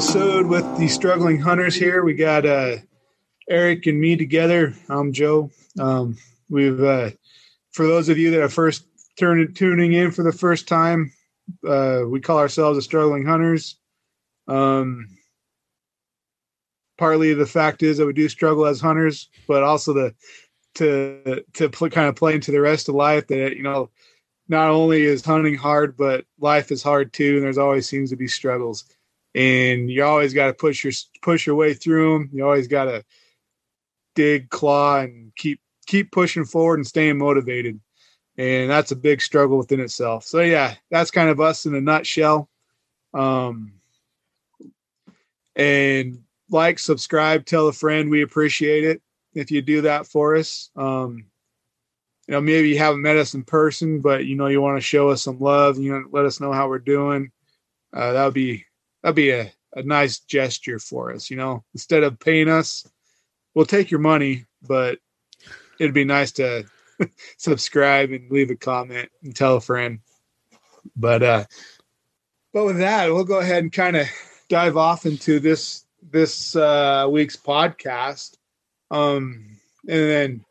episode with the struggling hunters here. We got uh, Eric and me together. I'm Joe. Um, we've uh, for those of you that are first tuning in for the first time, uh, we call ourselves the struggling hunters. Um, partly the fact is that we do struggle as hunters, but also the to to pl- kind of play into the rest of life that you know not only is hunting hard, but life is hard too, and there's always seems to be struggles and you always got to push your push your way through them. You always got to dig, claw, and keep keep pushing forward and staying motivated. And that's a big struggle within itself. So yeah, that's kind of us in a nutshell. Um, and like, subscribe, tell a friend. We appreciate it if you do that for us. Um, you know, maybe you haven't met us in person, but you know you want to show us some love. You know, let us know how we're doing. Uh, that would be that'd be a, a nice gesture for us, you know. Instead of paying us, we'll take your money, but it'd be nice to subscribe and leave a comment and tell a friend. But uh but with that, we'll go ahead and kind of dive off into this this uh week's podcast. Um and then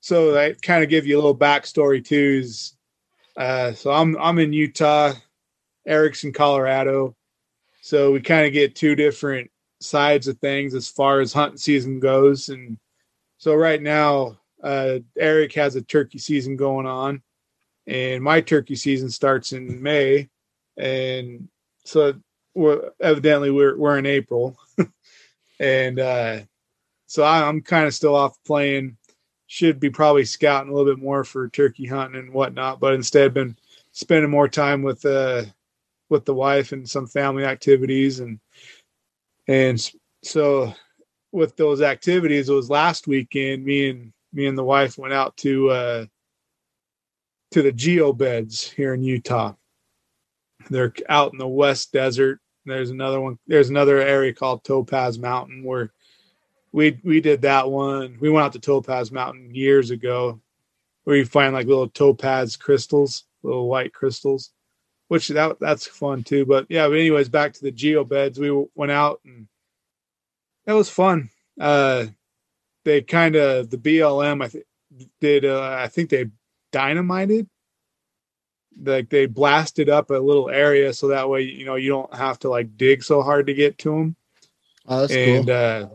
so I kind of give you a little backstory too is uh so I'm I'm in Utah, Eric's in Colorado. So we kind of get two different sides of things as far as hunting season goes. And so right now, uh, Eric has a turkey season going on, and my turkey season starts in May. And so we're, evidently we're we're in April, and uh, so I, I'm kind of still off playing. Should be probably scouting a little bit more for turkey hunting and whatnot, but instead been spending more time with uh, with the wife and some family activities and and so with those activities it was last weekend me and me and the wife went out to uh to the geo beds here in utah. They're out in the west desert there's another one there's another area called topaz mountain where we we did that one we went out to topaz mountain years ago where you find like little topaz crystals little white crystals which that that's fun too. But yeah, but anyways, back to the geo beds. We went out and that was fun. Uh, they kind of the BLM. I did. Uh, I think they dynamited. Like they blasted up a little area so that way you know you don't have to like dig so hard to get to them. Oh, that's and cool. uh,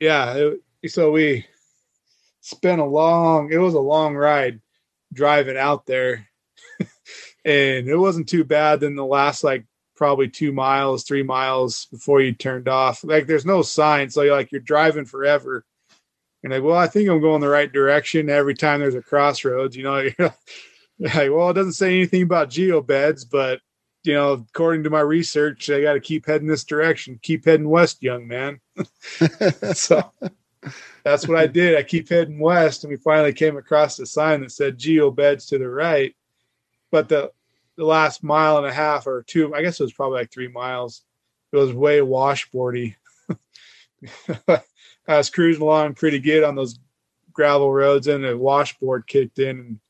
yeah, it, so we spent a long. It was a long ride driving out there and it wasn't too bad. Then the last like probably two miles, three miles before you turned off, like there's no sign, so you're like you're driving forever. And like, well, I think I'm going the right direction. Every time there's a crossroads, you know, like, well, it doesn't say anything about geobeds, but you know, according to my research, I got to keep heading this direction. Keep heading west, young man. so that's what I did. I keep heading west, and we finally came across a sign that said geobeds to the right. But the the last mile and a half or two, I guess it was probably like three miles. It was way washboardy. I was cruising along pretty good on those gravel roads, and the washboard kicked in, and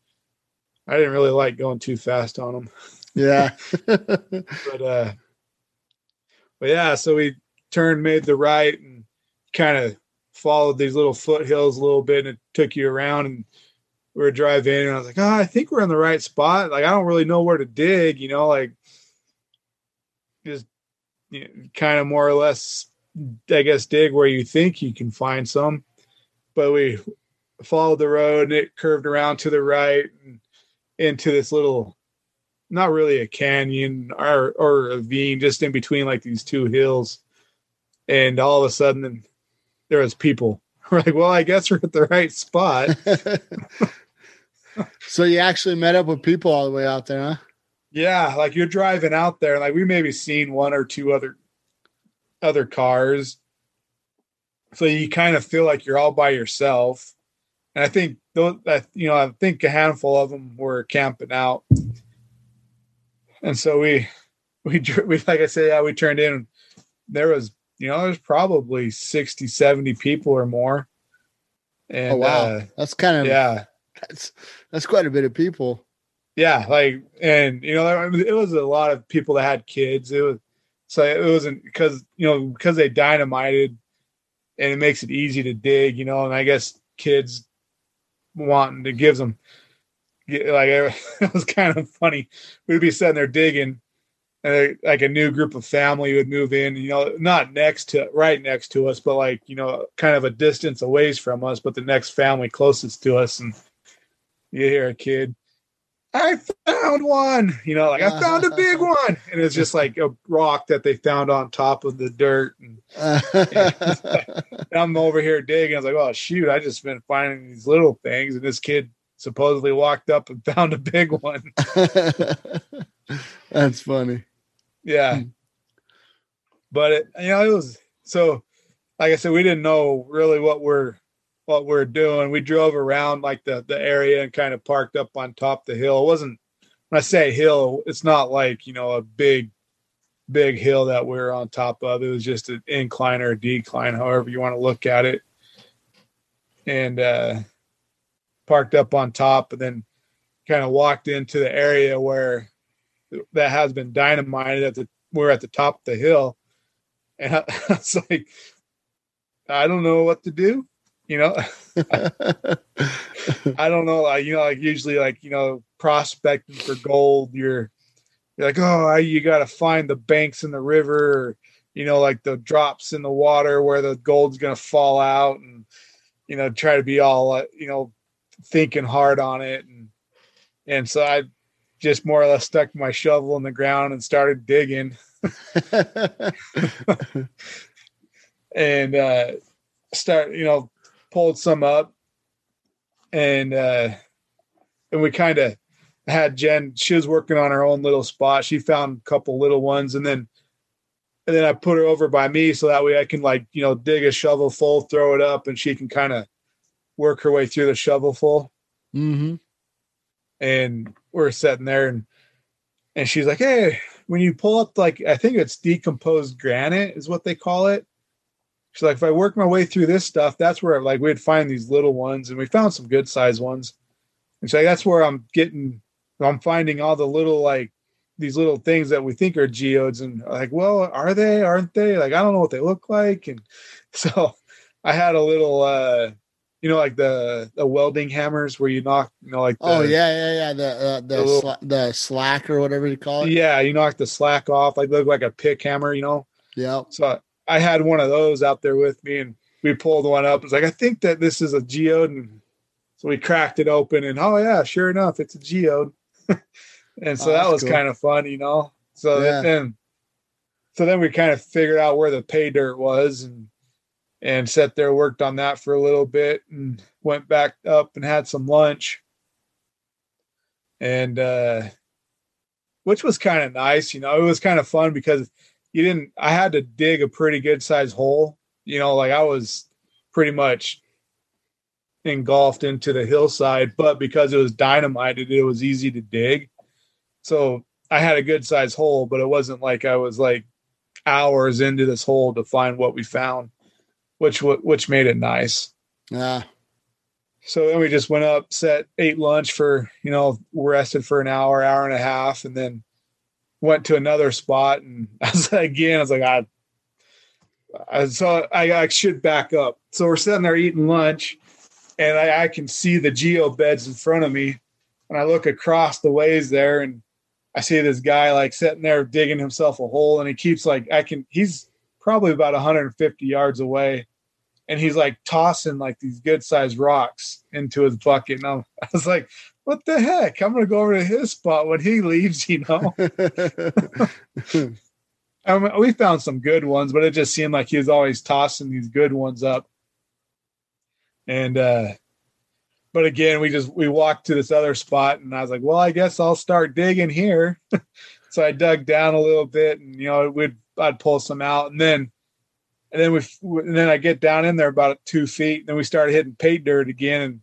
I didn't really like going too fast on them. Yeah, but uh, but yeah, so we turned, made the right, and kind of followed these little foothills a little bit, and it took you around and we were driving and I was like, oh, I think we're in the right spot. Like, I don't really know where to dig, you know, like just you know, kind of more or less, I guess, dig where you think you can find some. But we followed the road and it curved around to the right and into this little, not really a canyon or, or a ravine, just in between like these two hills. And all of a sudden, there was people. We're like, well, I guess we're at the right spot. so you actually met up with people all the way out there, huh? Yeah, like you're driving out there, like we maybe seen one or two other other cars. So you kind of feel like you're all by yourself. And I think you know, I think a handful of them were camping out. And so we we we like I said, yeah, we turned in there was you know, there's probably 60, 70 people or more. And oh wow, uh, that's kind of yeah, That's that's quite a bit of people. yeah, like, and you know, it was a lot of people that had kids. It was so it wasn't because you know because they dynamited, and it makes it easy to dig. You know, and I guess kids wanting to gives them like it was kind of funny. We'd be sitting there digging, and like a new group of family would move in. You know, not next to right next to us, but like you know, kind of a distance away from us, but the next family closest to us, and you hear a kid. I found one, you know, like I found a big one, and it's just like a rock that they found on top of the dirt. And I'm over here digging. I was like, "Oh shoot!" I just been finding these little things, and this kid supposedly walked up and found a big one. That's funny. Yeah. Hmm. But it, you know, it was so like I said, we didn't know really what we're what we're doing. We drove around like the the area and kind of parked up on top the hill. It wasn't when I say hill, it's not like, you know, a big big hill that we're on top of. It was just an incline or a decline, however you want to look at it. And uh parked up on top and then kind of walked into the area where that has been dynamited at the we're at the top of the hill and I, I was like i don't know what to do you know? I don't know like you know like usually like you know prospecting for gold you're you're like oh I, you got to find the banks in the river or you know like the drops in the water where the gold's going to fall out and you know try to be all uh, you know thinking hard on it. And and so i just more or less stuck my shovel in the ground and started digging. And uh start you know pulled some up and uh and we kind of had jen she was working on her own little spot. She found a couple little ones and then and then i put her over by me so that way i can like you know dig a shovel full throw it up and she can kind of work her way through the shovel full hmm and we're sitting there and and she's like hey when you pull up like i think it's decomposed granite is what they call it she's like if i work my way through this stuff that's where like we'd find these little ones and we found some good sized ones and so like, that's where i'm getting i'm finding all the little like these little things that we think are geodes and like well are they aren't they like i don't know what they look like and so i had a little uh you know like the the welding hammers where you knock you know like the, oh yeah, yeah, yeah. The uh, the the little- sla- the slack or whatever you call it. yeah you knock the slack off like look like a pick hammer you know Yeah. so i had one of those out there with me and we pulled one up. It's like i think that this is a geode and so we cracked it open and oh yeah sure enough it's a geode. And so Oh, that was cool. kind of fun you know? So Yeah. then so then we kind of figured out where the pay dirt was and and sat there worked on that for a little bit and went back up and had some lunch. And uh which was kind of nice you know? It was kind of fun because you didn't i had to dig a pretty good sized hole you know like i was pretty much engulfed into the hillside but because it was dynamited it was easy to dig so i had a good sized hole but it wasn't like i was like hours into this hole to find what we found which which made it nice Yeah. so then we just went up, set, ate lunch for, you know, rested for an hour, hour and a half, and then went to another spot. And I was again, I was like, I, I so I, I should back up. So we're sitting there eating lunch, and I, I can see the geo beds in front of me. And I look across the ways there, and I see this guy like sitting there digging himself a hole, and he keeps like, I can, he's probably about 150 yards away and he's like tossing like these good sized rocks into his bucket. And I was like, what the heck? I'm gonna go over to his spot when he leaves, you know. I mean, we found some good ones, but it just seemed like he was always tossing these good ones up. And uh but again, we just we walked to this other spot and I was like, well, I guess I'll start digging here. so I dug down a little bit and you know, we'd I'd pull some out and then and then we and then I get down in there about two feet. And then we started hitting pay dirt again, and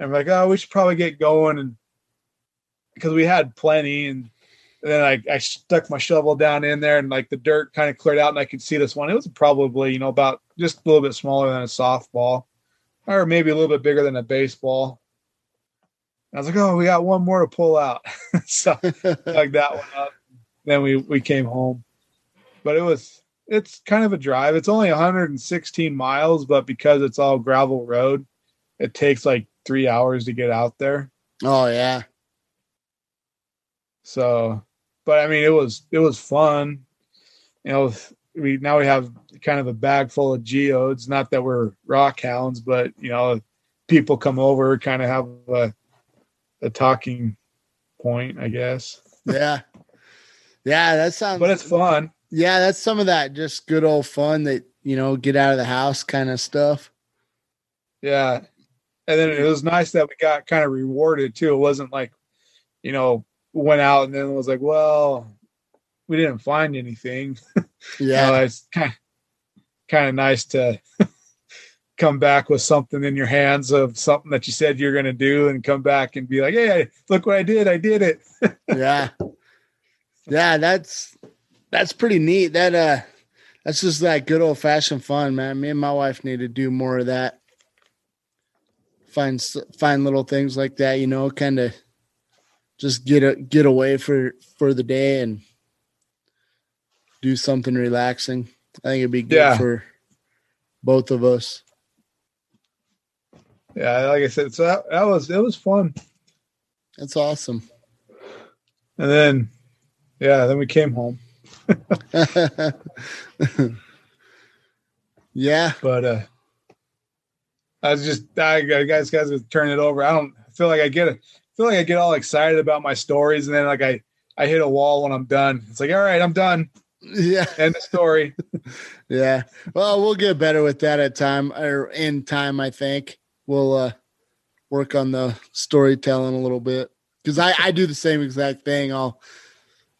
I'm like, oh, we should probably get going, and because we had plenty, and And then I, I stuck my shovel down in there and like the dirt kind of cleared out and I could see this one. It was probably, you know, about just a little bit smaller than a softball or maybe a little bit bigger than a baseball. I was like, oh, we got one more to pull out. so dug that one up. Then we we came home. But it was it's kind of a drive. It's only 116 miles, but because it's all gravel road, it takes like three hours to get out there. Oh yeah. So, but I mean, it was it was fun. You know, we now we have kind of a bag full of geodes. Not that we're rock hounds, but you know, people come over, kind of have a a talking point, I guess. Yeah. Yeah, that sounds But it's fun. Yeah, that's some of that just good old fun that, you know, get out of the house kind of stuff. Yeah. And then it was nice that we got kind of rewarded too. It wasn't like, you know, went out and then it was like, well, we didn't find anything. Yeah. you know, it's kind of, kind of nice to come back with something in your hands of something that you said you're going to do and come back and be like, Hey, look what I did. I did it. yeah. Yeah. That's, that's pretty neat. That, uh, that's just that good old fashioned fun, man. Me and my wife need to do more of that. Find, find little things like that, you know, kind of just get a, get away for, for the day and do something relaxing. I think it'd be good Yeah. for both of us. Yeah. Like I said, so that, that was, it was fun. That's awesome. And then, yeah, then we came home, yeah. but, uh, I was just, I, I guys, guys, turn it over. I don't feel like I get it. feel like I get all excited about my stories, and then like I, I hit a wall when I'm done. It's like, all right, I'm done. Yeah. End the story. Yeah. Well, we'll get better with that at time or in time, I think. We'll uh work on the storytelling a little bit. Cause I, I do the same exact thing. I'll,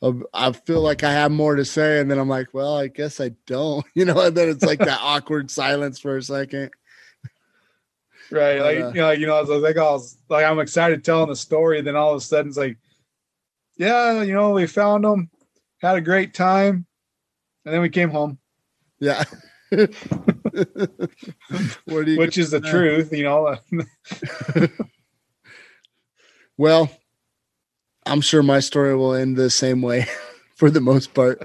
I'll I feel like I have more to say, and then I'm like, well, I guess I don't, you know, and then it's like that awkward silence for a second. Right. Like, uh, you know, you know, I was like, I was like, I'm excited telling the story. Then all of a sudden it's like, yeah, you know, we found them, had a great time. And then we came home, Yeah. Which is the Yeah. truth, you know. Well, I'm sure my story will end the same way for the most part.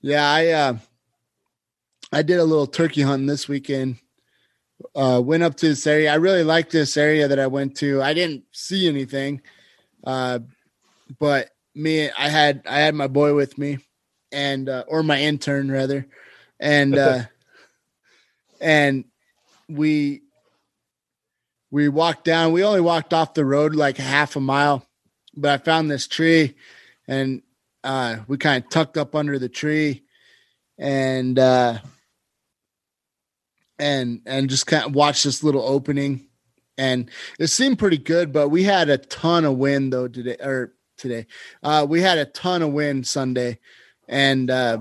yeah, I uh I did a little turkey hunting this weekend. Uh went up to this area. I really liked this area that I went to. I didn't see anything. Uh but me I had I had my boy with me and uh, or my intern rather. And uh and we we walked down. We only walked off the road like half a mile, but I found this tree and uh, we kind of tucked up under the tree and uh, and and just kind of watch this little opening and it seemed pretty good but we had a ton of wind though today or today uh, we had a ton of wind sunday and uh,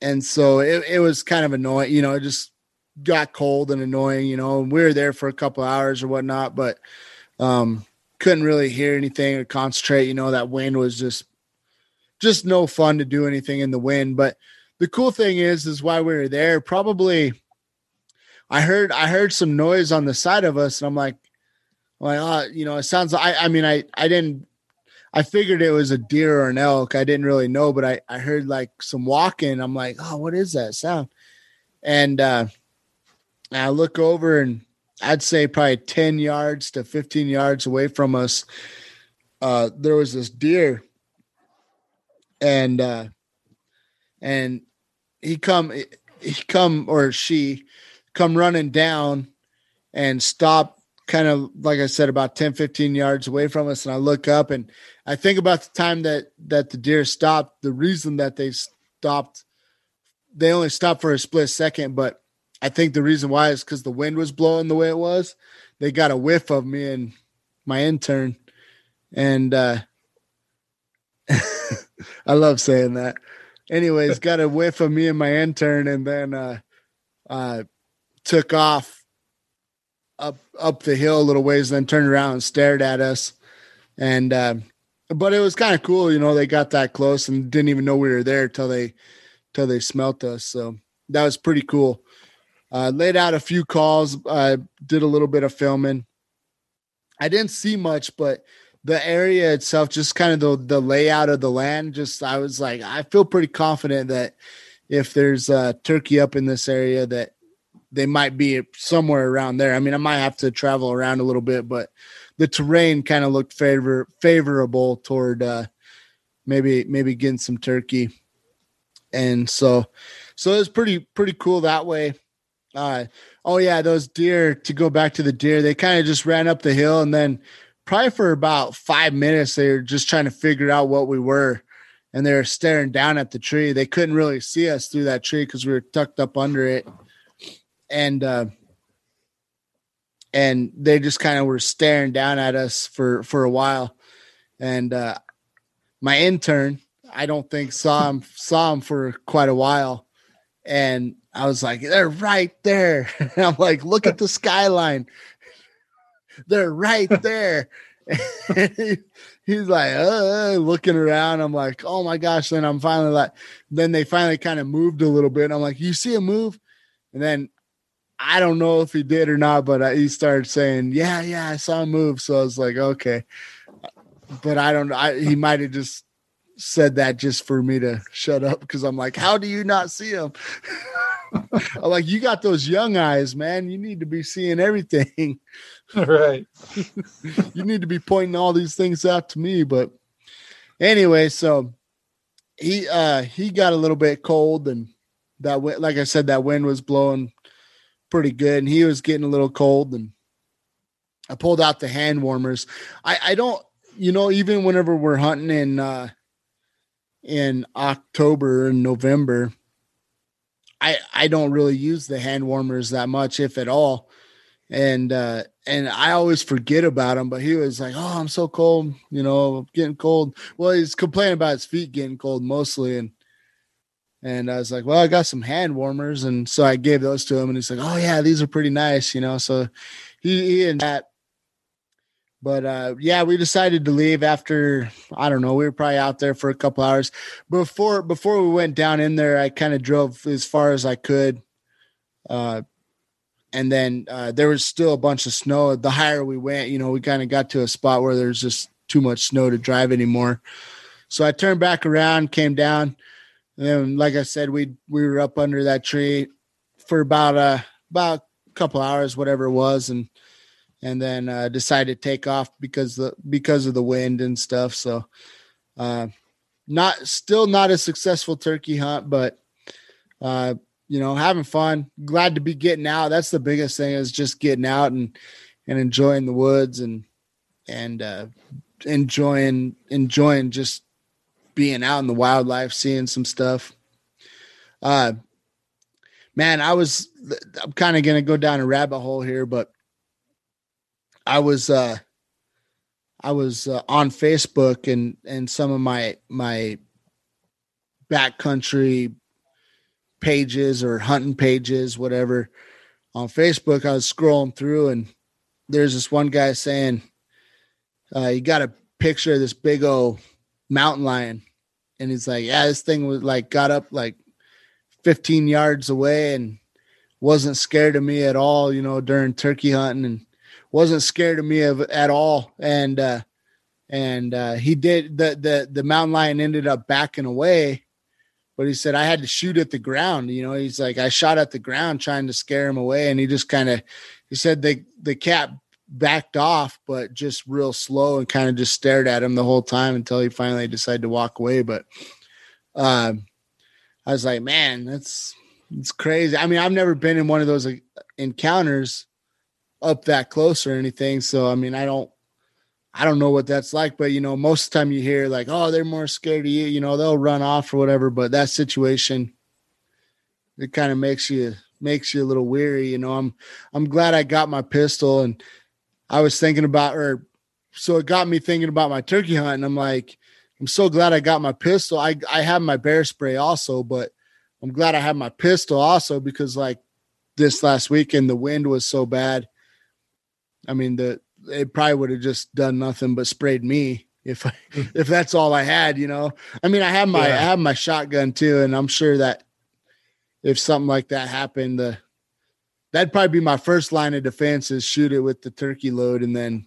and so it, it was kind of annoying you know it just got cold and annoying, you know. And we were there for a couple hours or whatnot, but um, couldn't really hear anything or concentrate. You know, that wind was just just no fun to do anything in the wind. But the cool thing is, is why we were there. Probably, I heard I heard some noise on the side of us, and I'm like, I'm like, oh, you know, it sounds. I I mean, I I didn't. I figured it was a deer or an elk. I didn't really know, but I I heard like some walking. I'm like, oh, what is that sound? And uh I look over and I'd say probably 10 yards to 15 yards away from us, uh, there was this deer. And uh and he come he come or she come running down and stop kind of like I said about 10 15 yards away from us and I look up and I think about the time that that the deer stopped the reason that they stopped they only stopped for a split second but I think the reason why is because the wind was blowing the way it was. They got a whiff of me and my intern, and uh, I love saying that. Anyways, got a whiff of me and my intern, and then uh, uh, took off up up the hill a little ways, then turned around and stared at us. And uh, but it was kind of cool, you know. They got that close and didn't even know we were there till they till they smelt us. So that was pretty cool. Uh, laid out a few calls. Uh, did a little bit of filming. I didn't see much, but the area itself, just kind of the the layout of the land, just I was like, I feel pretty confident that if there's a turkey up in this area, that they might be somewhere around there. I mean, I might have to travel around a little bit, but the terrain kind of looked favor favorable toward uh, maybe maybe getting some turkey, and so so it was pretty pretty cool that way. Uh, oh yeah, those deer. To go back to the deer, they kind of just ran up the hill, and then probably for about five minutes they were just trying to figure out what we were, and they were staring down at the tree. They couldn't really see us through that tree because we were tucked up under it, and uh, and they just kind of were staring down at us for for a while. And uh my intern i don't think saw him saw him for quite a while. And i was like they're right there. And i'm like look at the skyline. They're right there. He's like uh, looking around. I'm like oh my gosh. Then i'm finally like then they finally kind of moved a little bit. I'm like you see a move? And then I don't know if he did or not, but he started saying, "Yeah, yeah, I saw him move." So I was like, "Okay," but I don't. I he might have just said that just for me to shut up because I'm like, "How do you not see him?" I'm like, "You got those young eyes, man. You need to be seeing everything." Right. you need to be pointing all these things out to me, but anyway, so he uh he got a little bit cold and that like I said that wind was blowing pretty good, and he was getting a little cold, and I pulled out the hand warmers. I I don't, you know, even whenever we're hunting in uh, in October and November, I I don't really use the hand warmers that much, if at all. And uh and I always forget about him, but he was like, Oh, I'm so cold, you know, getting cold. Well, he's complaining about his feet getting cold mostly, and and I was like, well, I got some hand warmers. And so I gave those to him and he's like, oh, yeah, these are pretty nice, you know. So he, he and that. But uh, yeah, we decided to leave after I don't know. We were probably out there for a couple hours before before we went down in there. I kind of drove as far as I could, uh, and then uh, there was still a bunch of snow. The higher we went, you know, we kind of got to a spot where there's just too much snow to drive anymore. So I turned back around, came down and like I said, we we were up under that tree for about a about a couple hours, whatever it was, and and then uh, decided to take off because the because of the wind and stuff. So, uh, not still not a successful turkey hunt, but uh, you know, having fun. Glad to be getting out. That's the biggest thing is just getting out and and enjoying the woods and and uh, enjoying enjoying just being out in the wildlife, seeing some stuff. Uh, man, I was, I'm kind of going to go down a rabbit hole here, but I was, uh, I was uh, on Facebook and and some of my my backcountry pages or hunting pages, whatever, on Facebook. I was scrolling through and there's this one guy saying, uh, "You got a picture of this big old mountain lion and he's like, yeah, this thing was like got up like 15 yards away and wasn't scared of me at all, you know, during turkey hunting and wasn't scared of me of, at all. And, uh, and, uh, he did the, the, the mountain lion ended up backing away, but he said, I had to shoot at the ground. You know, he's like, I shot at the ground trying to scare him away. And he just kind of, he said the, the cat backed off, but just real slow and kind of just stared at him the whole time until he finally decided to walk away. But uh, I was like, man, that's it's crazy. I mean, I've never been in one of those encounters up that close or anything. So I mean, I don't I don't know what that's like, but you know, most of the time you hear like, oh, they're more scared of you, you know, they'll run off or whatever. But that situation, it kind of makes you makes you a little weary. You know, I'm I'm glad I got my pistol and I was thinking about, or so it got me thinking about my turkey hunt. And I'm like, I'm so glad I got my pistol. I, I have my bear spray also, but I'm glad I have my pistol also because like this last weekend, the wind was so bad. I mean, the, it probably would have just done nothing but sprayed me if I, hmm. if that's all I had, you know. I mean, I have my Yeah. I have my shotgun too, and I'm sure that if something like that happened, the that'd probably be my first line of defense is shoot it with the turkey load, and then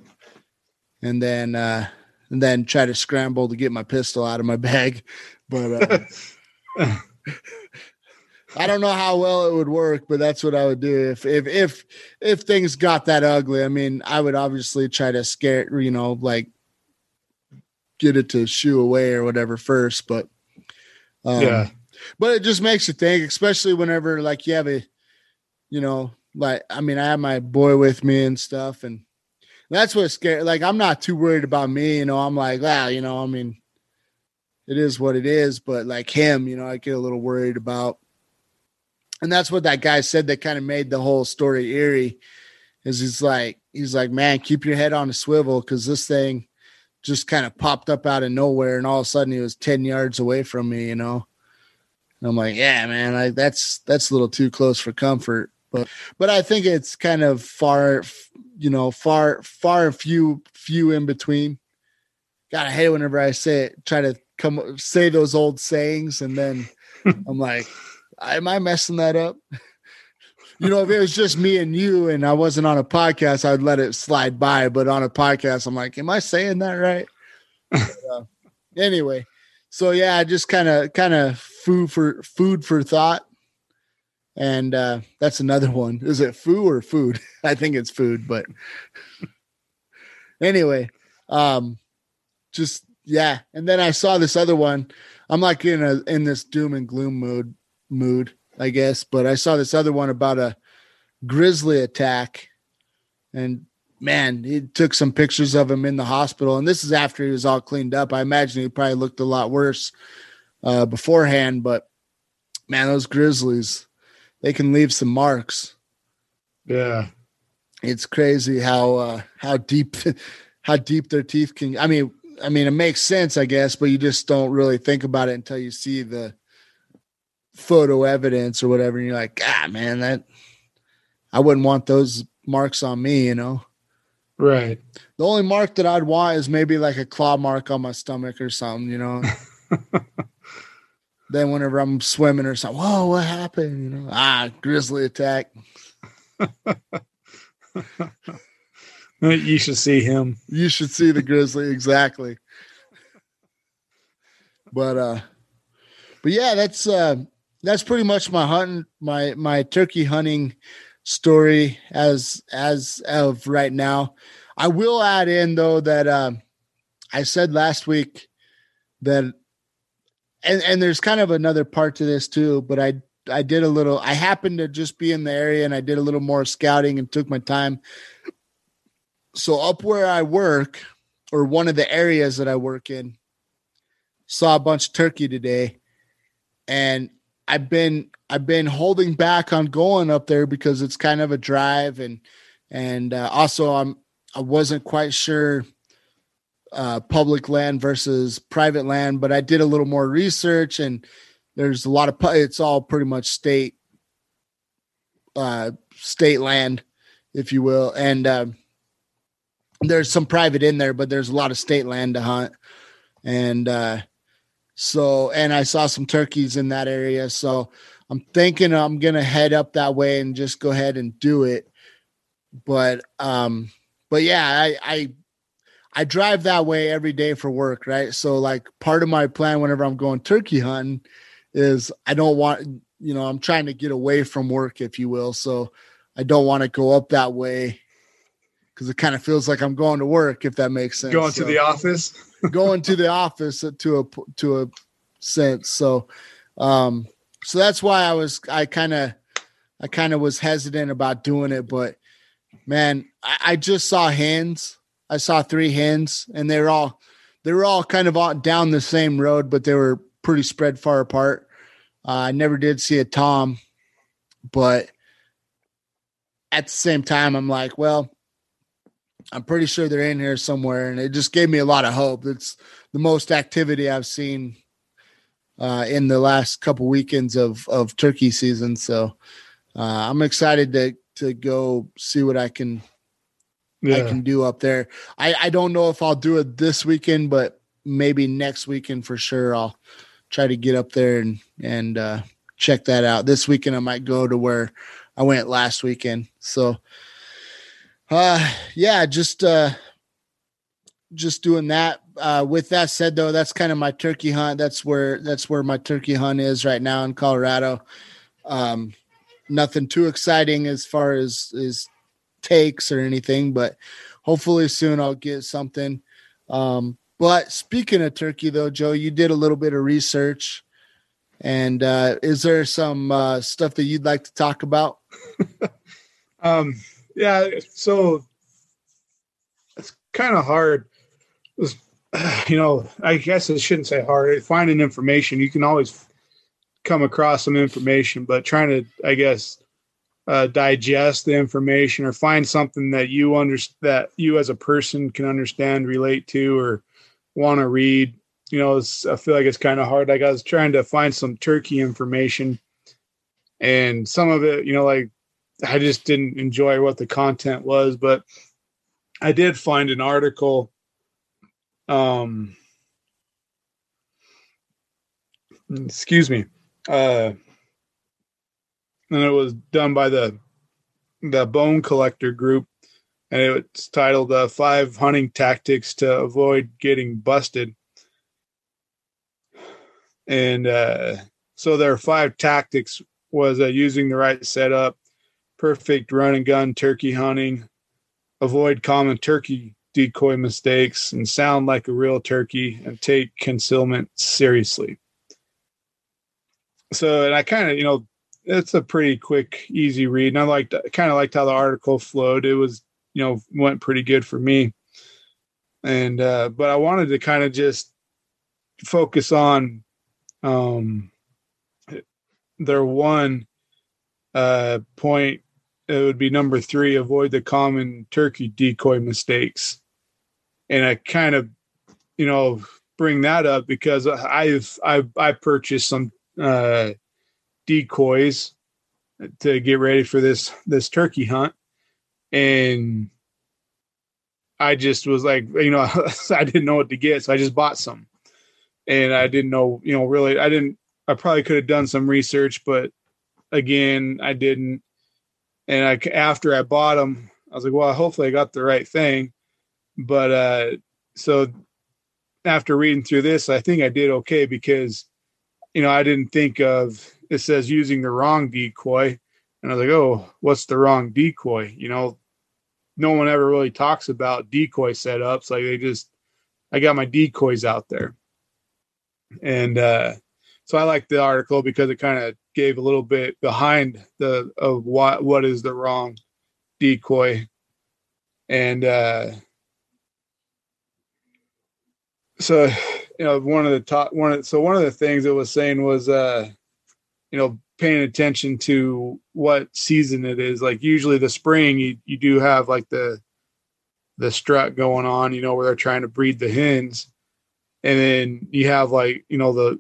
and then uh and then try to scramble to get my pistol out of my bag. But uh, I don't know how well it would work, but that's what I would do if if if if things got that ugly. I mean, I would obviously try to scare you know like get it to shoo away or whatever first, but um, yeah. but it just makes you think, especially whenever like you have a, you know, like I mean, I have my boy with me and stuff, and that's what's scary. Like I'm not too worried about me, you know. I'm like, well, you know, I mean, it is what it is. But like him, you know, I get a little worried about, and that's what that guy said that kind of made the whole story eerie. Is he's like, he's like, man, keep your head on a swivel because this thing just kind of popped up out of nowhere, and all of a sudden he was ten yards away from me, you know. And I'm like, yeah, man, like that's that's a little too close for comfort. But but I think it's kind of far, you know, far far few few in between. God, I hate whenever I say it, try to come say those old sayings, and then I'm like, am I messing that up? You know, if it was just me and you and I wasn't on a podcast, I'd let it slide by. But on a podcast, I'm like, am I saying that right? But, uh, anyway, so yeah, just kind of kind of food for food for thought. And uh that's another one. Is it foo or food? I think it's food, but anyway, um just yeah. And then I saw this other one. I'm like in a in this doom and gloom mood mood, I guess, but I saw this other one about a grizzly attack and man, he took some pictures of him in the hospital and this is after he was all cleaned up. I imagine he probably looked a lot worse uh beforehand, but man, those grizzlies, they can leave some marks. Yeah. It's crazy how uh how deep how deep their teeth can I mean I mean it makes sense I guess but you just don't really think about it until you see the photo evidence or whatever and you're like ah man that I wouldn't want those marks on me you know Right. the only mark that I'd want is maybe like a claw mark on my stomach or something you know then whenever I'm swimming or something whoa what happened you know ah grizzly attack You should see him. You should see the grizzly exactly. But uh but yeah, that's uh that's pretty much my hunting my my turkey hunting story as as of right now. I will add in though that um I said last week that and and there's kind of another part to this too, but I I did a little I happened to just be in the area and I did a little more scouting and took my time. So up where I work, or one of the areas that I work in, saw a bunch of turkey today, and I've been I've been holding back on going up there because it's kind of a drive, and and uh, also I'm I wasn't quite sure uh, public land versus private land, but I did a little more research, and there's a lot of it's all pretty much state uh, state land, if you will, and. Um, there's some private in there, but there's a lot of state land to hunt. And uh so and I saw some turkeys in that area. So I'm thinking I'm gonna head up that way and just go ahead and do it. But um, but yeah, I I I drive that way every day for work, right? So like part of my plan whenever I'm going turkey hunting is I don't want you know, I'm trying to get away from work, if you will. So I don't want to go up that way because it kind of feels like I'm going to work, if that makes sense. Going So- to the office. going to the office to a to a sense. So, um, so that's why I was I kind of I kind of was hesitant about doing it, but man, I, I just saw hens. I saw three hens, and they were all they were all kind of down the same road, but they were pretty spread far apart. Uh, I never did see a tom, but at the same time, I'm like, well, I'm pretty sure they're in here somewhere, and it just gave me a lot of hope. It's the most activity I've seen uh, in the last couple weekends of of turkey season. So uh, I'm excited to to go see what I can yeah. I can do up there. I, I don't know if I'll do it this weekend, but maybe next weekend for sure. I'll try to get up there and and uh, check that out. This weekend I might go to where I went last weekend. So, uh, yeah, just uh, just doing that. Uh, with that said, though, that's kind of my turkey hunt. That's where that's where my turkey hunt is right now in Colorado. Um, nothing too exciting as far as is takes or anything, but hopefully soon I'll get something. Um, but speaking of turkey, though, Joe, you did a little bit of research, and uh, is there some uh, stuff that you'd like to talk about? um, yeah, so it's kind of hard. Was you know, I guess I shouldn't say hard. Finding information, you can always come across some information, but trying to, I guess, uh, digest the information or find something that you under that you as a person can understand, relate to, or want to read. You know, I feel like it's kind of hard. Like I was trying to find some turkey information, and some of it, you know, like I just didn't enjoy what the content was, but I did find an article. Um, excuse me. Uh, and it was done by the the Bone Collector Group, and it's titled uh, Five Hunting Tactics to Avoid Getting Busted." And uh, so there are five tactics: was uh, using the right setup, perfect run and gun turkey hunting, avoid common turkey decoy mistakes, and sound like a real turkey, and take concealment seriously. So, and I kind of, you know, it's a pretty quick, easy read. And I liked kind of liked how the article flowed. It was, you know, went pretty good for me. And uh, but I wanted to kind of just focus on um their one uh point it would be number three avoid the common turkey decoy mistakes and i kind of you know bring that up because i've i've i purchased some uh decoys to get ready for this this turkey hunt. And i just was like you know i didn't know what to get so i just bought some. And i didn't know you know really i didn't i probably could have done some research but again i didn't. And i after i bought them i was like well hopefully i got the right thing. But uh so after reading through this i think i did okay because you know i didn't think of it says using the wrong decoy. And I was like, oh, what's the wrong decoy? You know, no one ever really talks about decoy setups. Like they just, I got my decoys out there. And uh, so I like the article because it kind of gave a little bit behind the of what what is the wrong decoy. And uh, so you know, one of the top one of so one of the things it was saying was uh you know paying attention to what season it is. Like usually the spring you, you do have like the the strut going on you know where they're trying to breed the hens. And then you have like you know the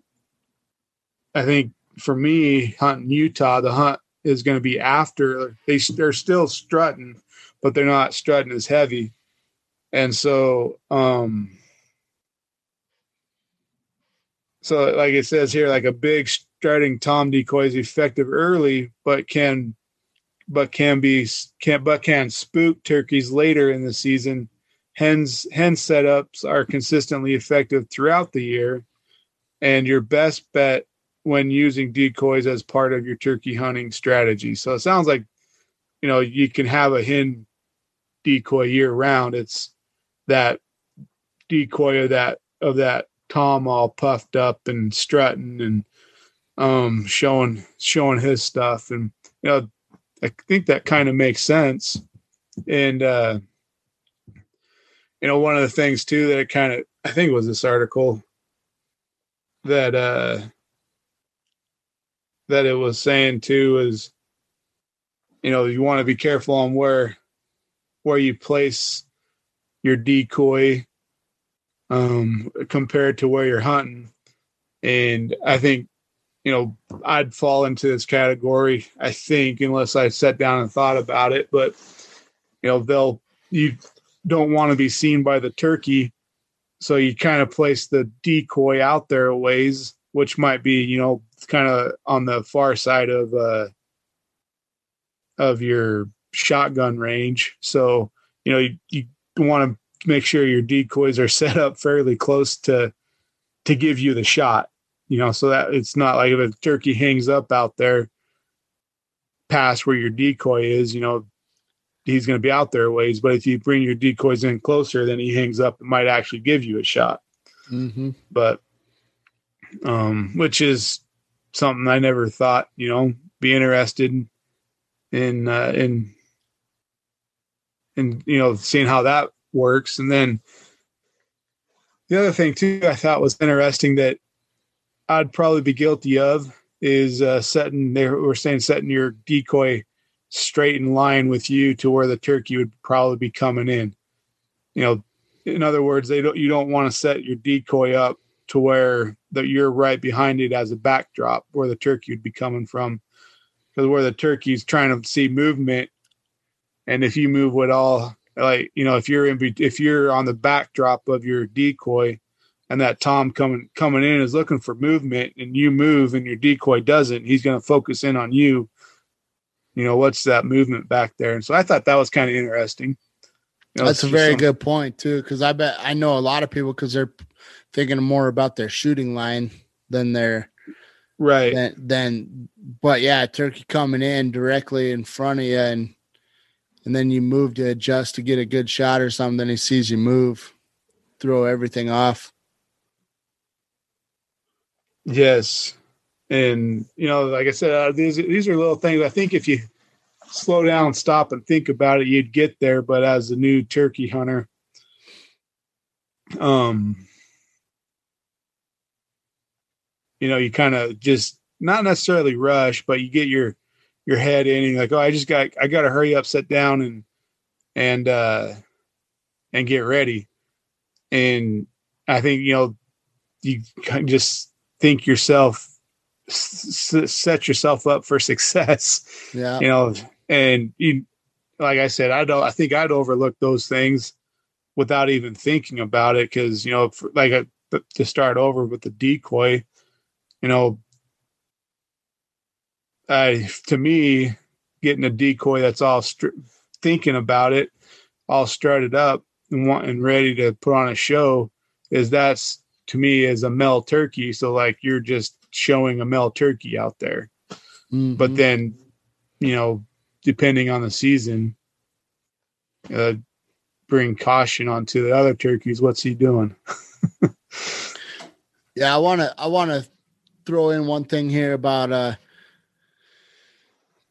i think for me hunting utah the hunt is going to be after they they're still strutting but they're not strutting as heavy. And so um so like it says here like a big strutting tom decoy is effective early but can but can be can but can spook turkeys later in the season. Hens hen setups are consistently effective throughout the year and your best bet when using decoys as part of your turkey hunting strategy. So it sounds like you know you can have a hen decoy year round it's that decoy of that of that tom all puffed up and strutting and um, showing showing his stuff, and you know, I think that kind of makes sense. And uh, you know, one of the things too that it kind of I think was this article that uh, that it was saying too is you know you want to be careful on where where you place your decoy um, compared to where you're hunting. And I think you know, I'd fall into this category, I think, unless I sat down and thought about it. But, you know, they'll you don't want to be seen by the turkey. So you kind of place the decoy out there a ways, which might be, you know, kind of on the far side of uh of your shotgun range. So, you know, you, you want to make sure your decoys are set up fairly close to to give you the shot. You know, so that it's not like if a turkey hangs up out there past where your decoy is, you know, he's going to be out there a ways. But if you bring your decoys in closer, then he hangs up. It might actually give you a shot. Mm-hmm. But, um, which is something I never thought, you know, be interested in, in, uh, in, in, you know, seeing how that works. And then the other thing too, I thought was interesting that I'd probably be guilty of is uh, setting, they were saying setting your decoy straight in line with you to where the turkey would probably be coming in. You know, in other words, they don't you don't want to set your decoy up to where that you're right behind it as a backdrop where the turkey would be coming from. Because where the turkey's trying to see movement, and if you move at all, like you know, if you're in if you're on the backdrop of your decoy, and that Tom coming coming in is looking for movement, and you move and your decoy doesn't, he's going to focus in on you. You know what's that movement back there? And so i thought that was kind of interesting. You know, that's a very some, good point too because i bet i know a lot of people because they're thinking more about their shooting line than their right. than, than but yeah turkey coming in directly in front of you and and then you move to adjust to get a good shot or something then he sees you move throw everything off yes and you know, like I said, uh, these these are little things. I think if you slow down, stop, and think about it, you'd get there. But as a new turkey hunter, um, you know, you kind of just not necessarily rush, but you get your your head in and like, oh, I just got I got to hurry up, sit down, and and uh and get ready. And I think you know you just think yourself s- set yourself up for success. Yeah. You know, and you, like I said, I don't, I think I'd overlook those things without even thinking about it. Cause, you know, for, like a, uh, to start over with the decoy, you know, I, to me, getting a decoy that's all str- thinking about it, all strutted up and want and ready to put on a show is that's to me is a male turkey. So like you're just showing a male turkey out there. Mm-hmm. But then, you know, depending on the season, uh, bring caution onto the other turkeys. What's he doing? yeah, I want to. I want to throw in one thing here about uh,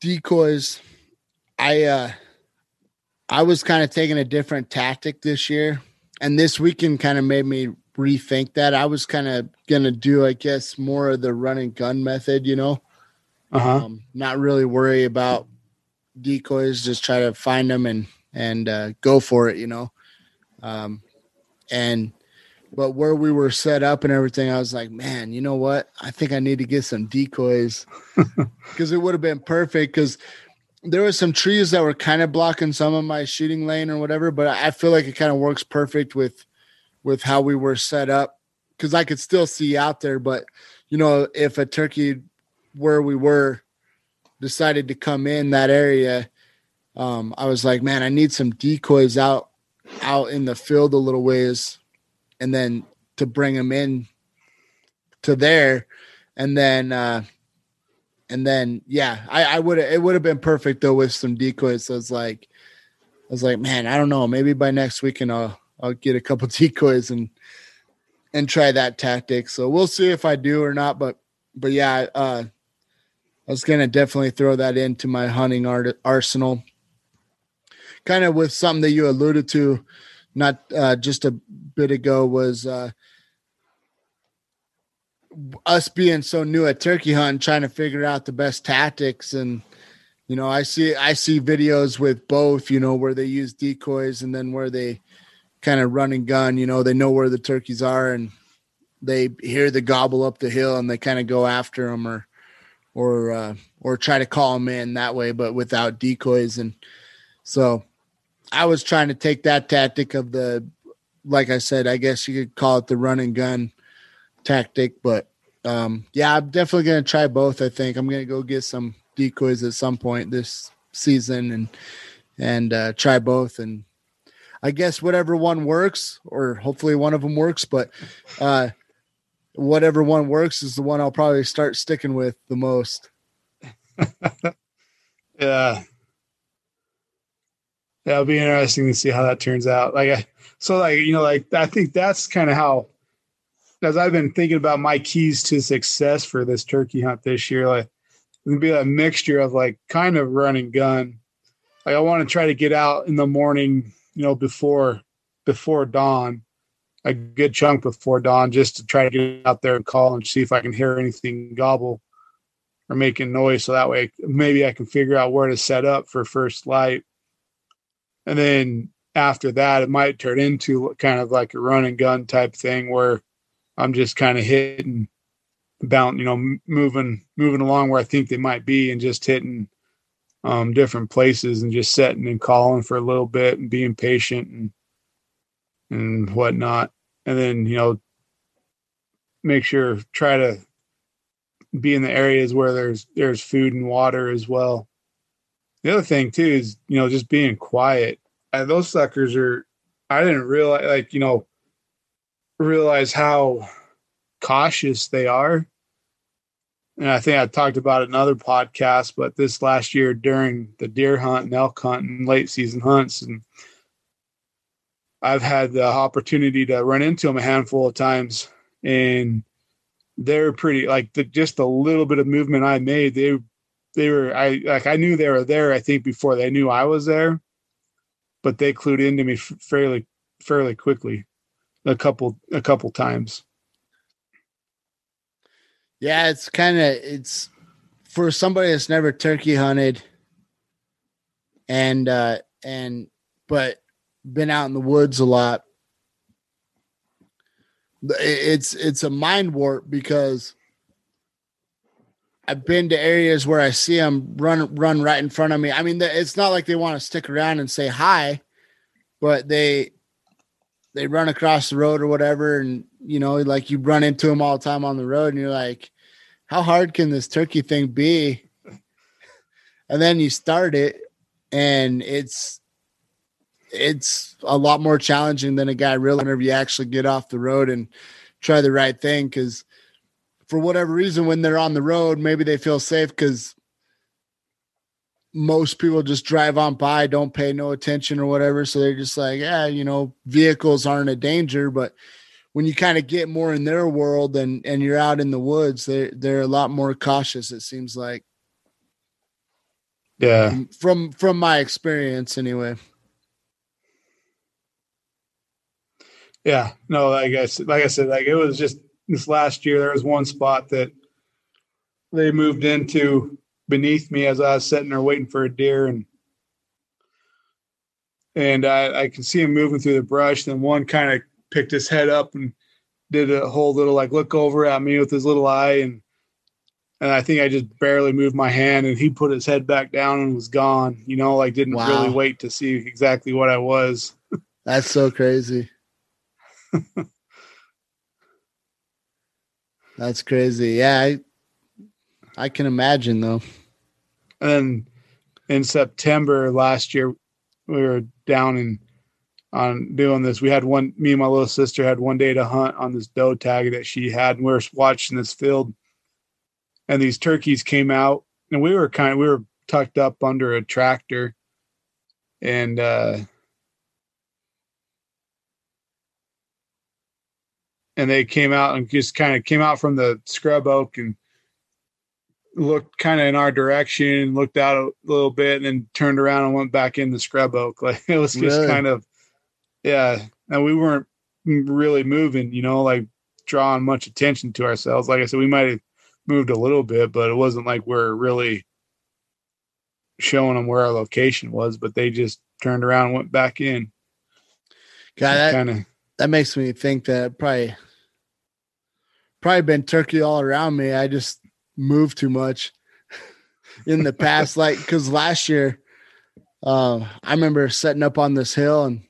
decoys. I uh, I was kind of taking a different tactic this year, and this weekend kind of made me rethink that. I was kind of gonna do, I guess, more of the run and gun method, you know. Uh-huh. Um, not really worry about decoys, just try to find them and and uh, go for it, you know. Um, and but where we were set up and everything, I was like, man, you know what? I think I need to get some decoys because it would have been perfect. Because there were some trees that were kind of blocking some of my shooting lane or whatever, but I feel like it kind of works perfect with with how we were set up because I could still see out there. But you know, if a turkey where we were decided to come in that area, um, I was like, man, I need some decoys out out in the field a little ways, and then to bring them in to there, and then uh, and then yeah, I, I would it would have been perfect though with some decoys. So it's like I was like, man, I don't know, maybe by next weekend I'll I'll get a couple decoys and and try that tactic. So we'll see if I do or not. But but yeah, uh, I was gonna definitely throw that into my hunting art- arsenal. Kind of with something that you alluded to, not uh, just a bit ago, was uh, us being so new at turkey hunting, trying to figure out the best tactics and you know i see i see videos with both you know where they use decoys and then where they kind of run and gun. You know, they know where the turkeys are and they hear the gobble up the hill and they kind of go after them or or uh, or try to call them in that way, but without decoys. And so I was trying to take that tactic of the, like I said, I guess you could call it the run and gun tactic, but um, yeah, I'm definitely gonna try both. I think I'm gonna go get some decoys at some point this season and and uh, try both and I guess whatever one works, or hopefully one of them works, but uh, whatever one works is the one I'll probably start sticking with the most. yeah. It'll be interesting to see how that turns out. Like, so like, you know, like, I think that's kind of how, as I've been thinking about my keys to success for this turkey hunt this year, like, it'll be a mixture of like kind of run and gun. Like, I want to try to get out in the morning, you know, before, before dawn, a good chunk before dawn, just to try to get out there and call and see if I can hear anything gobble or making noise. So that way, maybe I can figure out where to set up for first light. And then after that, it might turn into kind of like a run and gun type thing where I'm just kind of hitting, bound, you know, moving, moving along where I think they might be and just hitting um, different places and just setting and calling for a little bit and being patient and and whatnot. And then, you know, make sure try to be in the areas where there's there's food and water as well. The other thing too is, you know, just being quiet. And those suckers are I didn't realize like, you know, realize how cautious they are. And I think I talked about it in other podcasts, but this last year during the deer hunt and elk hunt and late season hunts and I've had the opportunity to run into them a handful of times, and they're pretty like the, just a little bit of movement I made. They they were I like I knew they were there. I think before they knew I was there, but they clued into me fairly fairly quickly, a couple a couple times. Yeah, it's kind of it's for somebody that's never turkey hunted, and uh and but been out in the woods a lot. It's it's a mind warp because I've been to areas where I see them run run right in front of me. I mean, it's not like they want to stick around and say hi, but they they run across the road or whatever, and you know, like you run into them all the time on the road, and you're like, how hard can this turkey thing be? And then you start it, and it's it's a lot more challenging than a guy really whenever you actually get off the road and try the right thing because for whatever reason when they're on the road maybe they feel safe because most people just drive on by don't pay no attention or whatever so they're just like yeah you know vehicles aren't a danger but when you kind of get more in their world and and you're out in the woods they're they're a lot more cautious it seems like yeah from from my experience anyway Yeah, no, like I like I said, like it was just this last year. There was one spot that they moved into beneath me as I was sitting there waiting for a deer, and and I, I can see him moving through the brush. Then one kind of picked his head up and did a whole little like look over at me with his little eye, and and I think I just barely moved my hand, and he put his head back down and was gone. You know, like didn't wow. really wait to see exactly what I was. That's so crazy. That's crazy. Yeah, I, I can imagine though. And in September last year, we were down in on doing this. We had one. Me and my little sister had one day to hunt on this doe tag that she had, and we were watching this field. And these turkeys came out, and we were kind of we were tucked up under a tractor, and uh, and they came out and just kind of came out from the scrub oak and looked kind of in our direction, looked out a little bit, and then turned around and went back in the scrub oak. Like it was just really? kind of, yeah. And we weren't really moving, you know, like drawing much attention to ourselves. Like I said, we might have moved a little bit, but it wasn't like we're really showing them where our location was. But they just turned around and went back in. God, that kind of that makes me think that probably probably been turkey all around me. I just moved too much in the past, like because last year uh, I remember setting up on this hill and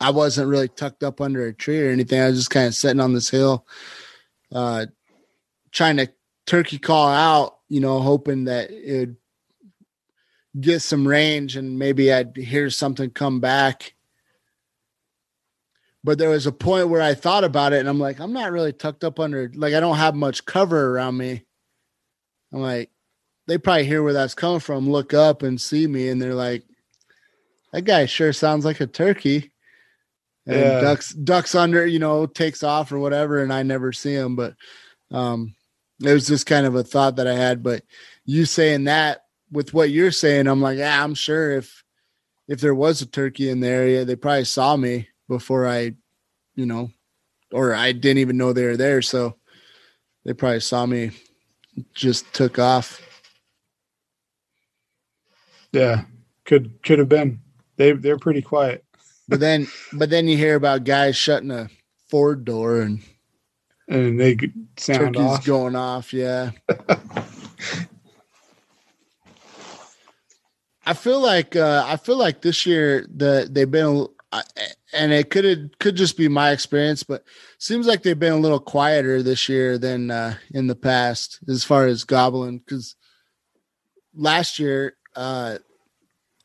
I wasn't really tucked up under a tree or anything. I was just kind of sitting on this hill, uh, trying to turkey call out, you know, hoping that it would get some range and maybe I'd hear something come back. But there was a point where I thought about it and I'm like, I'm not really tucked up under, like, I don't have much cover around me. I'm like, they probably hear where that's coming from, look up and see me, and they're like, that guy sure sounds like a turkey. And yeah. ducks ducks under, you know, takes off or whatever, and I never see him. But um it was just kind of a thought that I had. But you saying that with what you're saying, I'm like, yeah, I'm sure if if there was a turkey in the area, they probably saw me before I, you know, or I didn't even know they were there. So they probably saw me, just took off. Yeah, could could have been. They they're pretty quiet. But then but then you hear about guys shutting a Ford door and and they sound turkeys off. going off. Yeah. I feel like uh, I feel like this year the they've been and it could could just be my experience, but seems like they've been a little quieter this year than uh, in the past as far as goblin Because last year uh,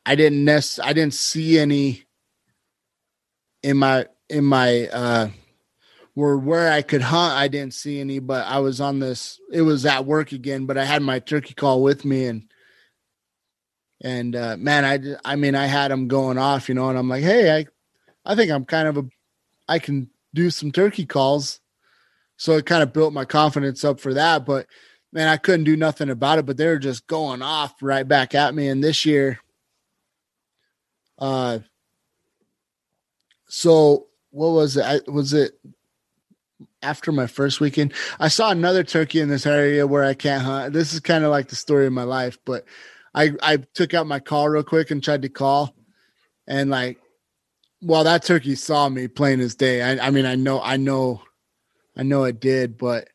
I didn't nest, I didn't see any in my in my uh, where where I could hunt. I didn't see any, but I was on this. It was at work again, but I had my turkey call with me and and uh, man, I I mean I had them going off, you know, and I'm like, hey, I I think I'm kind of a I can do some turkey calls. So it kind of built my confidence up for that. But man, I couldn't do nothing about it. But they were just going off right back at me. And this year, uh, so what was it? I, was it after my first weekend? I saw another turkey in this area where I can't hunt. This is kind of like the story of my life, but I I took out my call real quick and tried to call, and like, well, that turkey saw me plain as day. I, I mean, I know, I know, I know it did, but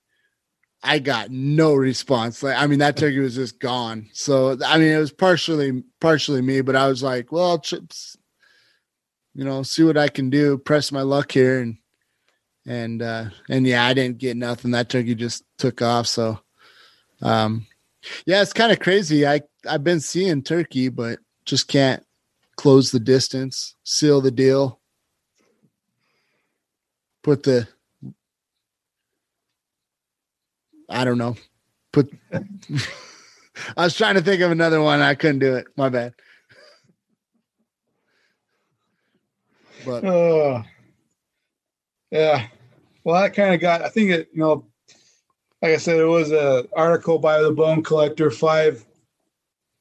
I got no response. Like, I mean, that turkey was just gone. So, I mean, it was partially, partially me, but I was like, well, chips, you know, see what I can do, press my luck here. And, and, uh, and yeah, I didn't get nothing. That turkey just took off. So, um, yeah, it's kind of crazy. I, I've been seeing turkey, but just can't close the distance, seal the deal, put the I don't know. Put. I was trying to think of another one. I couldn't do it. My bad. But uh, yeah, well, that kind of got. I think it. You know, like I said, it was a article by the Bone Collector. Five,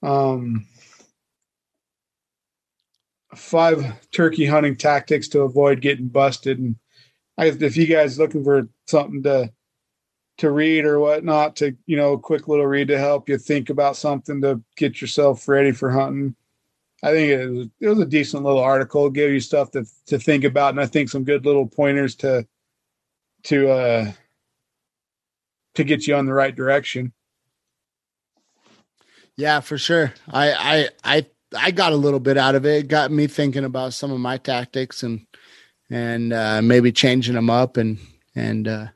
um, five turkey hunting tactics to avoid getting busted. And I, if you guys looking for something to to read or whatnot to you know quick little read to help you think about something to get yourself ready for hunting i think it was, it was a decent little article gave you stuff to, to think about and i think some good little pointers to to uh to get you on the right direction. Yeah for sure. I i i i got a little bit out of it, it got me thinking about some of my tactics and and uh maybe changing them up and and uh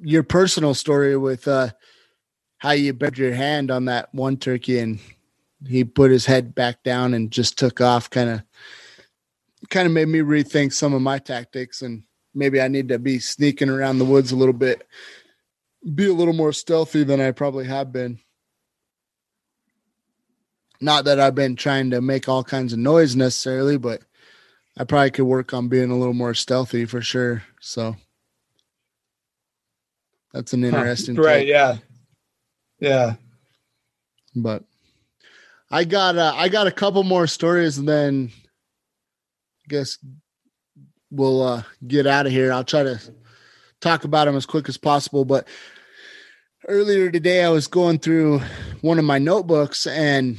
your personal story with uh, how you bent your hand on that one turkey and he put his head back down and just took off kind of kind of made me rethink some of my tactics and maybe I need to be sneaking around the woods a little bit be a little more stealthy than I probably have been not that I've been trying to make all kinds of noise necessarily but I probably could work on being a little more stealthy for sure so that's an interesting huh. right. Yeah. Yeah. But I got uh, I got a couple more stories and then I guess we'll uh, get out of here. I'll try to talk about them as quick as possible. But earlier today, I was going through one of my notebooks and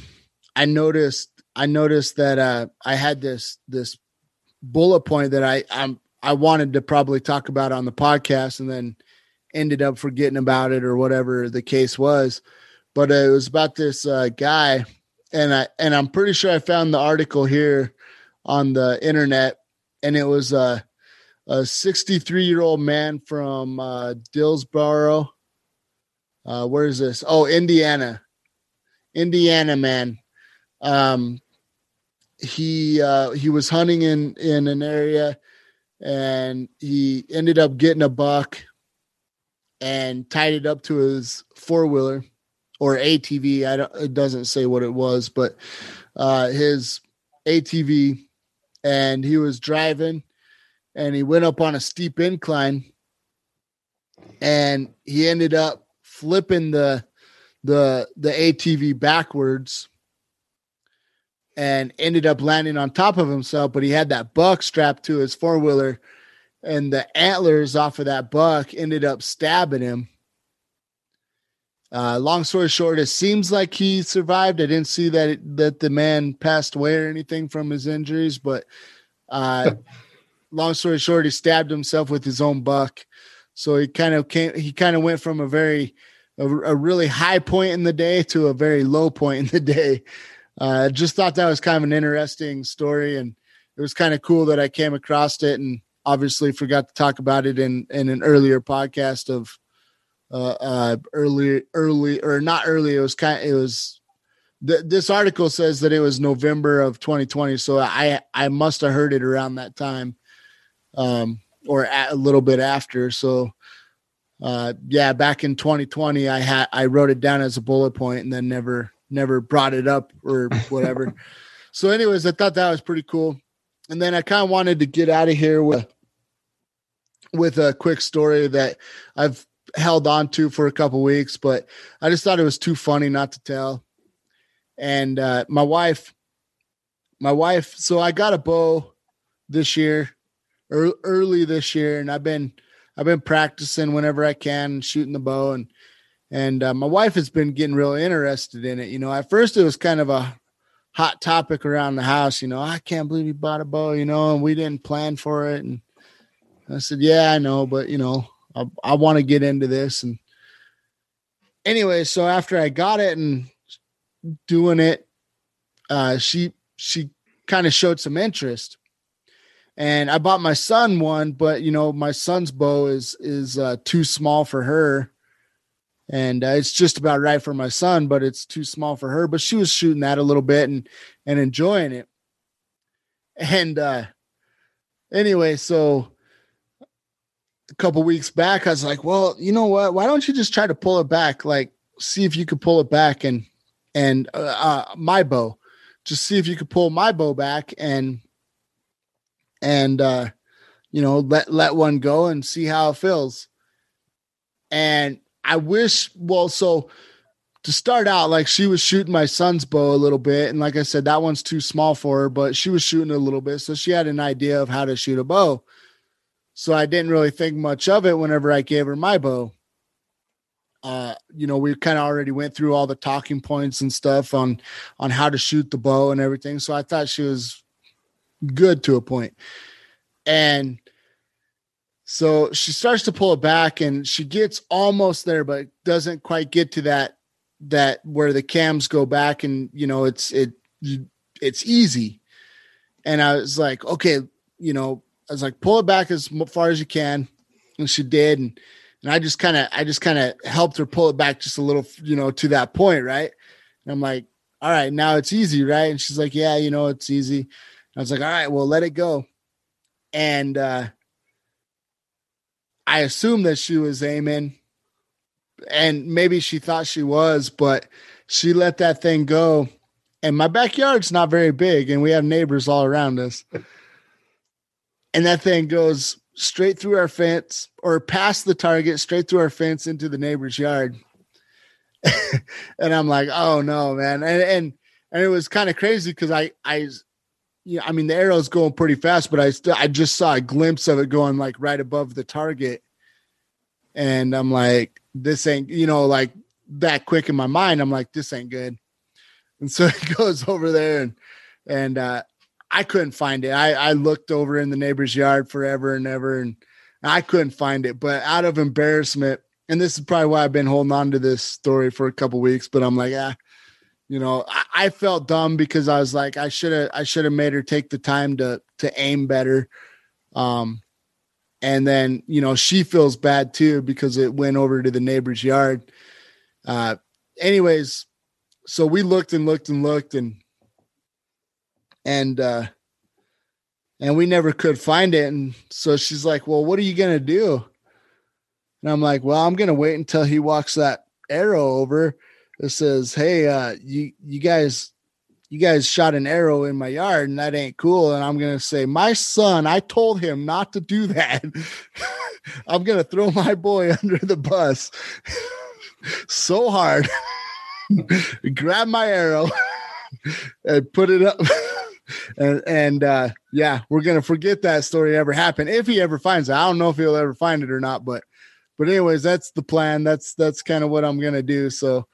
I noticed I noticed that uh, I had this this bullet point that I I'm I wanted to probably talk about on the podcast, and then ended up forgetting about it or whatever the case was. But it was about this uh, guy and I and I'm pretty sure I found the article here on the internet, and it was a a 63 year old man from uh, Dillsboro. Uh, where is this? Oh, Indiana, Indiana man. Um, he uh, he was hunting in in an area, and he ended up getting a buck, and tied it up to his four wheeler or ATV. I don't. It doesn't say what it was, but uh, his ATV, and he was driving, and he went up on a steep incline, and he ended up flipping the the the ATV backwards and ended up landing on top of himself but he had that buck strapped to his four-wheeler and the antlers off of that buck ended up stabbing him uh, long story short, it seems like he survived. I didn't see that it, that the man passed away or anything from his injuries, but uh, long story short, he stabbed himself with his own buck. So he kind of came. He kind of went from a very a, a, really high point in the day to a very low point in the day. I uh, just thought that was kind of an interesting story, and it was kind of cool that I came across it, and obviously forgot to talk about it in in an earlier podcast of uh, uh, early, early or not early. It was kind. It was. Th- this article says that it was November of 2020, so I I must have heard it around that time, um, or a little bit after. So, uh, yeah, back in 2020, I had I wrote it down as a bullet point and then never never brought it up or whatever. so, anyways, I thought that was pretty cool, and then I kind of wanted to get out of here with with a quick story that I've held on to for a couple weeks, but I just thought it was too funny not to tell. And uh, my wife, my wife, so I got a bow this year, early this year, and I've been I've been practicing whenever I can, shooting the bow, and and uh, my wife has been getting real interested in it. You know, at first it was kind of a hot topic around the house. You know, I can't believe you bought a bow. You know, and we didn't plan for it, and I said, yeah, I know, but you know, I, I want to get into this. And anyway, so after I got it and doing it, uh, she she kind of showed some interest. And I bought my son one, but you know, my son's bow is is uh, too small for her. And uh, it's just about right for my son, but it's too small for her. But she was shooting that a little bit and and enjoying it. And uh anyway, so a couple weeks back, I was like, well, you know what? Why don't you just try to pull it back? Like, see if you could pull it back and and uh, uh, my bow, just see if you could pull my bow back and and uh, you know let let one go and see how it feels. And I wish, well, so to start out, like she was shooting my son's bow a little bit, and like I said, that one's too small for her, but she was shooting a little bit, so she had an idea of how to shoot a bow. So I didn't really think much of it whenever I gave her my bow. Uh, you know, we kind of already went through all the talking points and stuff on on how to shoot the bow and everything. So I thought she was good to a point. And so she starts to pull it back and she gets almost there, but doesn't quite get to that that where the cams go back and you know it's it it's easy. And I was like, okay, you know, I was like, pull it back as far as you can. And she did. And, and I just kind of, I just kind of helped her pull it back just a little, you know, to that point. Right. And I'm like, all right, now it's easy. Right. And she's like, yeah, you know, it's easy. I was like, all right, well, let it go. And, uh, I assumed that she was aiming and maybe she thought she was, but she let that thing go. And my backyard's not very big and we have neighbors all around us and that thing goes straight through our fence or past the target, straight through our fence into the neighbor's yard. and I'm like, oh no, man. And and and it was kind of crazy because I I yeah, I mean the arrow's going pretty fast, but I still I just saw a glimpse of it going like right above the target. And I'm like, this ain't, you know, like that quick in my mind. I'm like, this ain't good. And so it goes over there and and uh I couldn't find it. I, I looked over in the neighbor's yard forever and ever, and I couldn't find it. But out of embarrassment, and this is probably why I've been holding on to this story for a couple weeks, but I'm like, ah, you know, I, I felt dumb because I was like, I should have, I should have made her take the time to to aim better. Um, and then you know she feels bad too because it went over to the neighbor's yard. Uh, anyways, so we looked and looked and looked and and uh, and we never could find it. And so she's like, "Well, what are you gonna do?" And I'm like, "Well, I'm gonna wait until he walks that arrow over." that says, "Hey, uh, you you guys." You guys shot an arrow in my yard and that ain't cool. And I'm to say, My son, I told him not to do that. I'm to throw my boy under the bus so hard, grab my arrow and put it up and and uh, yeah, we're gonna forget that story ever happened if he ever finds it. I don't know if he'll ever find it or not, but but anyways, that's the plan. That's that's kind of what I'm gonna do. So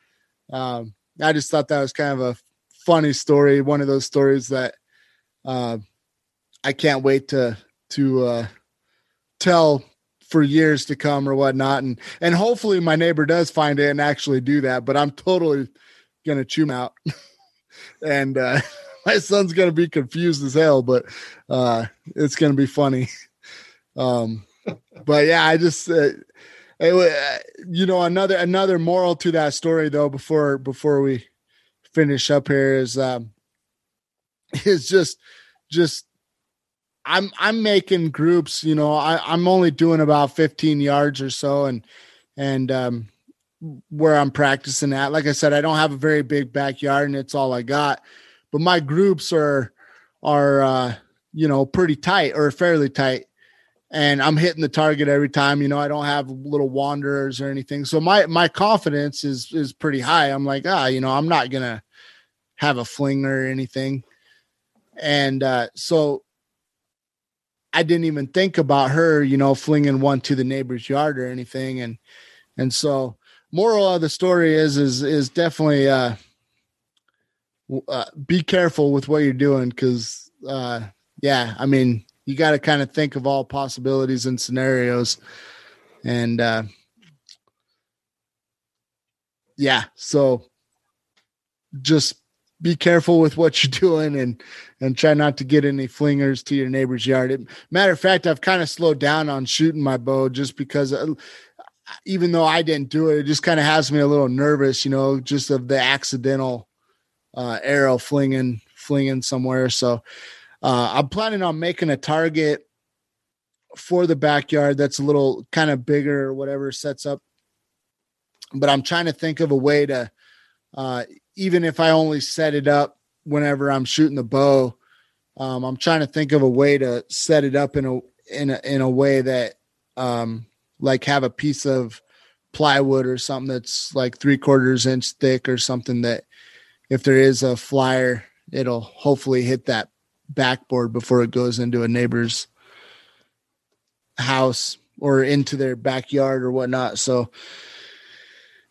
um, I just thought that was kind of a funny story, one of those stories that uh, I can't wait to to uh, tell for years to come or whatnot, and and hopefully my neighbor does find it and actually do that. But I'm totally gonna chew him out, and. Uh, my son's gonna be confused as hell, but uh, it's gonna be funny. Um, but yeah, I just uh, it, you know another another moral to that story though before before we finish up here is um is just just I'm I'm making groups, you know, I, I'm only doing about 15 yards or so and and um where I'm practicing at. Like I said, I don't have a very big backyard and it's all I got but my groups are are uh, you know pretty tight or fairly tight and I'm hitting the target every time. You know, I don't have little wanderers or anything. So my my confidence is is pretty high. I'm like, ah, you know, I'm not gonna have a fling or anything. And uh, so I didn't even think about her, you know, flinging one to the neighbor's yard or anything. And and so moral of the story is is is definitely uh uh, be careful with what you're doing because uh, yeah i mean you got to kind of think of all possibilities and scenarios. And uh, yeah so just be careful with what you're doing and and try not to get any flingers to your neighbor's yard. It, matter of fact i've kind of slowed down on shooting my bow just because uh, even though i didn't do it it just kind of has me a little nervous you know just of the accidental uh, arrow flinging flinging somewhere. So uh, I'm planning on making a target for the backyard that's a little kind of bigger whatever sets up. But I'm trying to think of a way to, uh, even if I only set it up whenever I'm shooting the bow, um, I'm trying to think of a way to set it up in a in a in a way that um, like have a piece of plywood or something that's like three quarters inch thick or something that if there is a flyer, it'll hopefully hit that backboard before it goes into a neighbor's house or into their backyard or whatnot. So,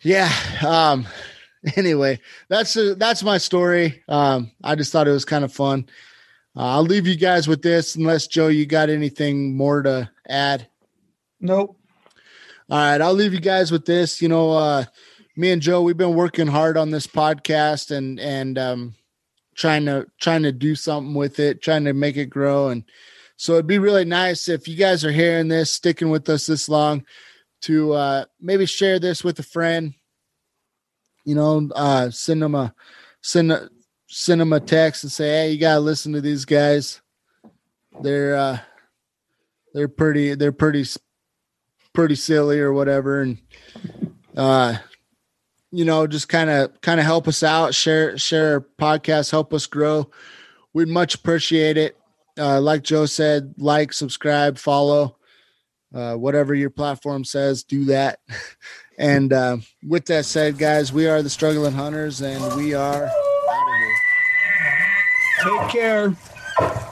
yeah. Um, anyway, that's uh, that's my story. Um, I just thought it was kind of fun. Uh, I'll leave you guys with this, unless Joe, you got anything more to add? Nope. All right, I'll leave you guys with this. You know, uh, me and Joe, we've been working hard on this podcast and and um, trying to trying to do something with it, trying to make it grow. And so it'd be really nice if you guys are hearing this, sticking with us this long, to uh, maybe share this with a friend. You know, uh, send them a send a, send them a text and say, "Hey, you gotta listen to these guys. They're uh, they're pretty they're pretty pretty silly or whatever." And uh, you know, just kind of kind of help us out, share share podcast, help us grow. We'd much appreciate it. Uh, like Joe said, like, subscribe, follow, uh, whatever your platform says, do that. and uh, with that said, guys, we are the struggling hunters, and we are out of here. Take care.